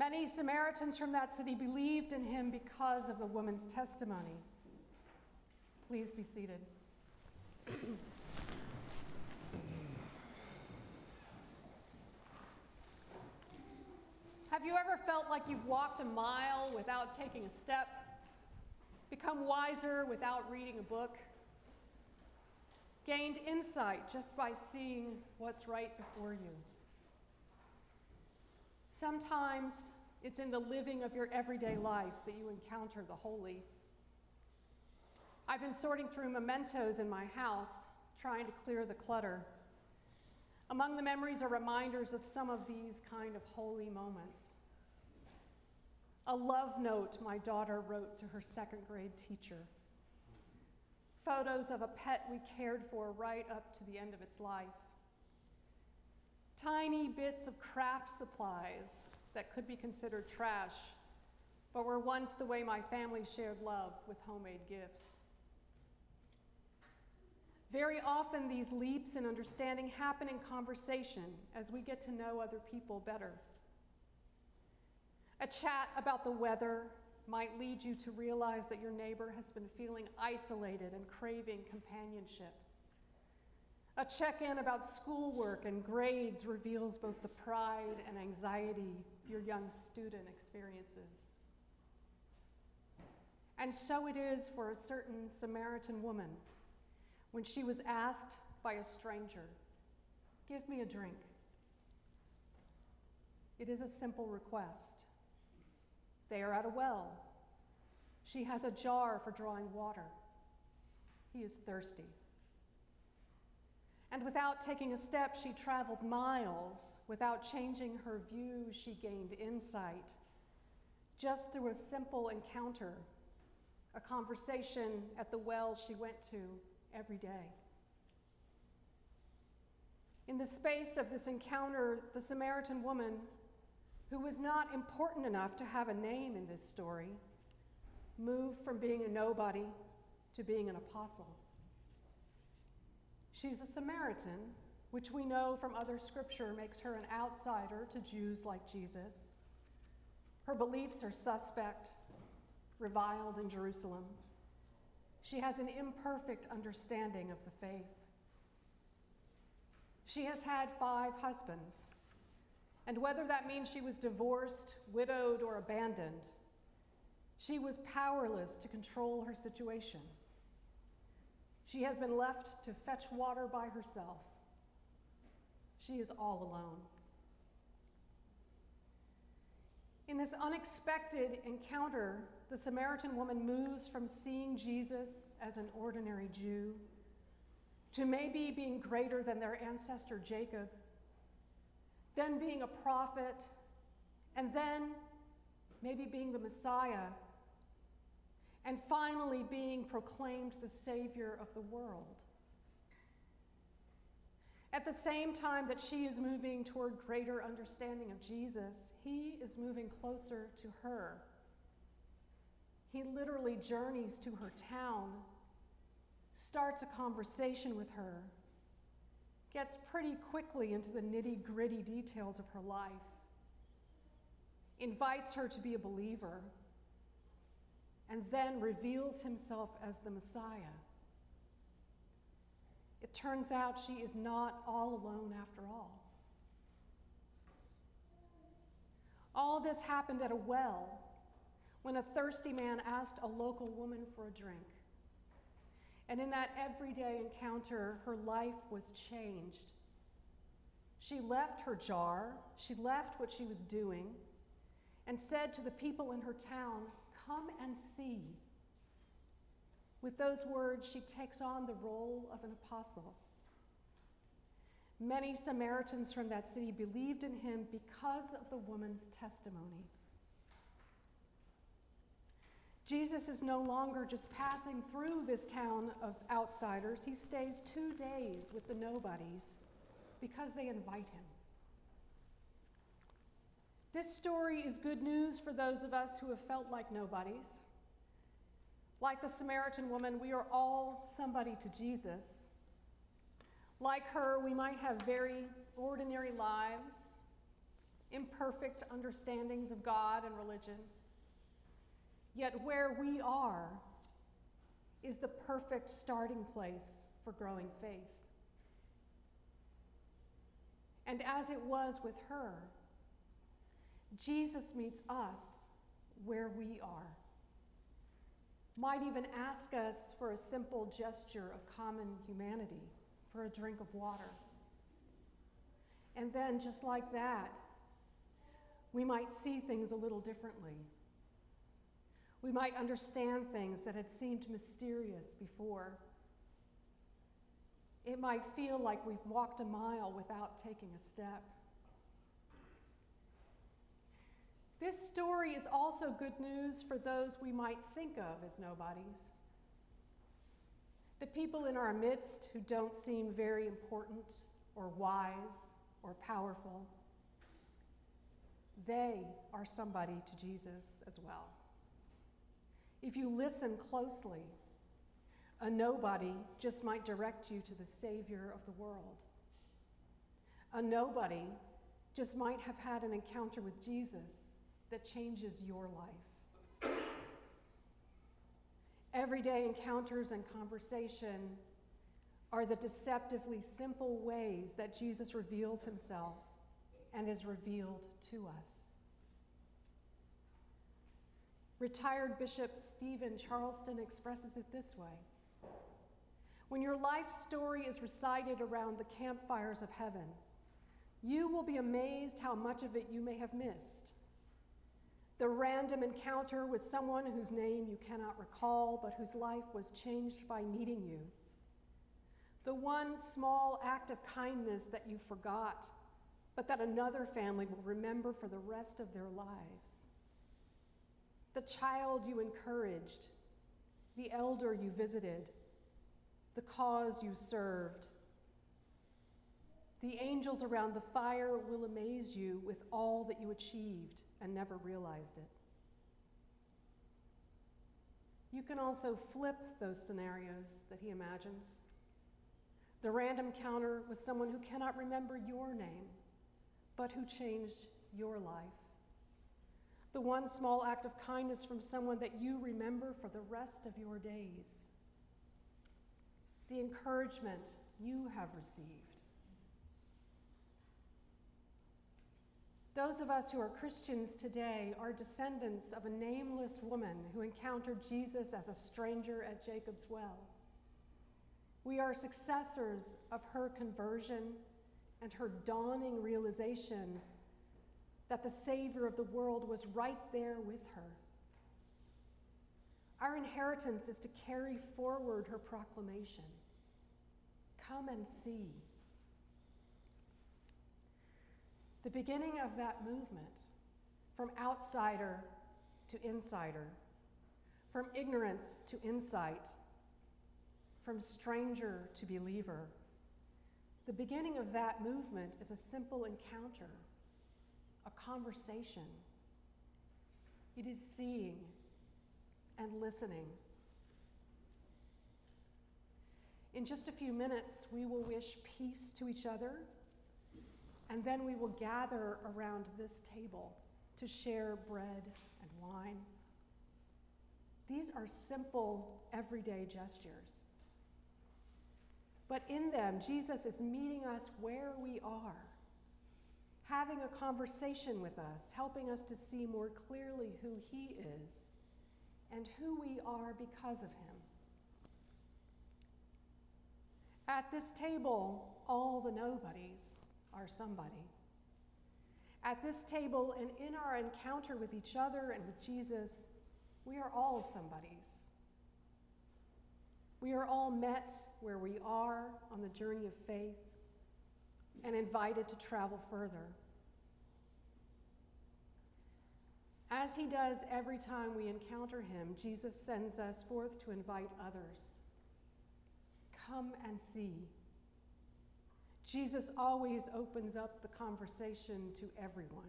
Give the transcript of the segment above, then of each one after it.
Many Samaritans from that city believed in him because of the woman's testimony. Please be seated. Have you ever felt like you've walked a mile without taking a step? Become wiser without reading a book? Gained insight just by seeing what's right before you? Sometimes it's in the living of your everyday life that you encounter the holy. I've been sorting through mementos in my house, trying to clear the clutter. Among the memories are reminders of some of these kind of holy moments. A love note my daughter wrote to her second grade teacher. Photos of a pet we cared for right up to the end of its life. Tiny bits of craft supplies that could be considered trash, but were once the way my family shared love with homemade gifts. Very often, these leaps in understanding happen in conversation as we get to know other people better. A chat about the weather might lead you to realize that your neighbor has been feeling isolated and craving companionship. A check in about schoolwork and grades reveals both the pride and anxiety your young student experiences. And so it is for a certain Samaritan woman when she was asked by a stranger, Give me a drink. It is a simple request. They are at a well. She has a jar for drawing water. He is thirsty. And without taking a step, she traveled miles. Without changing her view, she gained insight. Just through a simple encounter, a conversation at the well she went to every day. In the space of this encounter, the Samaritan woman, who was not important enough to have a name in this story, moved from being a nobody to being an apostle. She's a Samaritan, which we know from other scripture makes her an outsider to Jews like Jesus. Her beliefs are suspect, reviled in Jerusalem. She has an imperfect understanding of the faith. She has had five husbands, and whether that means she was divorced, widowed, or abandoned, she was powerless to control her situation. She has been left to fetch water by herself. She is all alone. In this unexpected encounter, the Samaritan woman moves from seeing Jesus as an ordinary Jew to maybe being greater than their ancestor Jacob, then being a prophet, and then maybe being the Messiah and finally being proclaimed the Savior of the world. At the same time that she is moving toward greater understanding of Jesus, he is moving closer to her. He literally journeys to her town, starts a conversation with her, gets pretty quickly into the nitty gritty details of her life, invites her to be a believer and then reveals himself as the Messiah. It turns out she is not all alone after all. All this happened at a well when a thirsty man asked a local woman for a drink. And in that everyday encounter, her life was changed. She left her jar, she left what she was doing, and said to the people in her town, Come and see. With those words, she takes on the role of an apostle. Many Samaritans from that city believed in him because of the woman's testimony. Jesus is no longer just passing through this town of outsiders. He stays two days with the nobodies because they invite him. This story is good news for those of us who have felt like nobodies. Like the Samaritan woman, we are all somebody to Jesus. Like her, we might have very ordinary lives, imperfect understandings of God and religion. Yet where we are is the perfect starting place for growing faith. And as it was with her, Jesus meets us where we are. Might even ask us for a simple gesture of common humanity, for a drink of water. And then, just like that, we might see things a little differently. We might understand things that had seemed mysterious before. It might feel like we've walked a mile without taking a step. This story is also good news for those we might think of as nobodies. The people in our midst who don't seem very important or wise or powerful. They are somebody to Jesus as well. If you listen closely, a nobody just might direct you to the Savior of the world. A nobody just might have had an encounter with Jesus that changes your life. Everyday encounters and conversation are the deceptively simple ways that Jesus reveals himself and is revealed to us. Retired Bishop Steven Charleston expresses it this way When your life story is recited around the campfires of heaven, you will be amazed how much of it you may have missed. The random encounter with someone whose name you cannot recall, but whose life was changed by meeting you. The one small act of kindness that you forgot, but that another family will remember for the rest of their lives the child you encouraged, the elder you visited, the cause you served. The angels around the fire will amaze you with all that you achieved and never realized it. You can also flip those scenarios that he imagines. The random encounter with someone who cannot remember your name, but who changed your life the one small act of kindness from someone that you remember for the rest of your days, the encouragement you have received. Those of us who are Christians today are descendants of a nameless woman who encountered Jesus as a stranger at Jacob's well. We are successors of her conversion and her dawning realization that the Savior of the world was right there with her. Our inheritance is to carry forward her proclamation Come and see. The beginning of that movement, from outsider to insider, from ignorance to insight, from stranger to believer, the beginning of that movement is a simple encounter a conversation. It is seeing and listening. In just a few minutes, we will wish peace to each other, and then we will gather around this table to share bread and wine. These are simple, everyday gestures. But in them, Jesus is meeting us where we are having a conversation with us, helping us to see more clearly who He is and who we are because of Him. At this table, all the nobodies are somebody. At this table and in our encounter with each other and with Jesus, we are all somebodies. We are all met where we are on the journey of faith and invited to travel further. As he does every time we encounter him, Jesus sends us forth to invite others. Come and see. Jesus always opens up the conversation to everyone.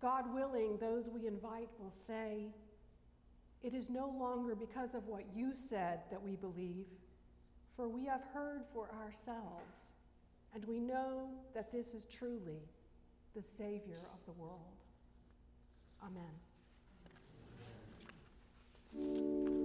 God willing, those we invite will say, It is no longer because of what you said that we believe, for we have heard for ourselves, and we know that this is truly the Savior of the world. Amen. Amen.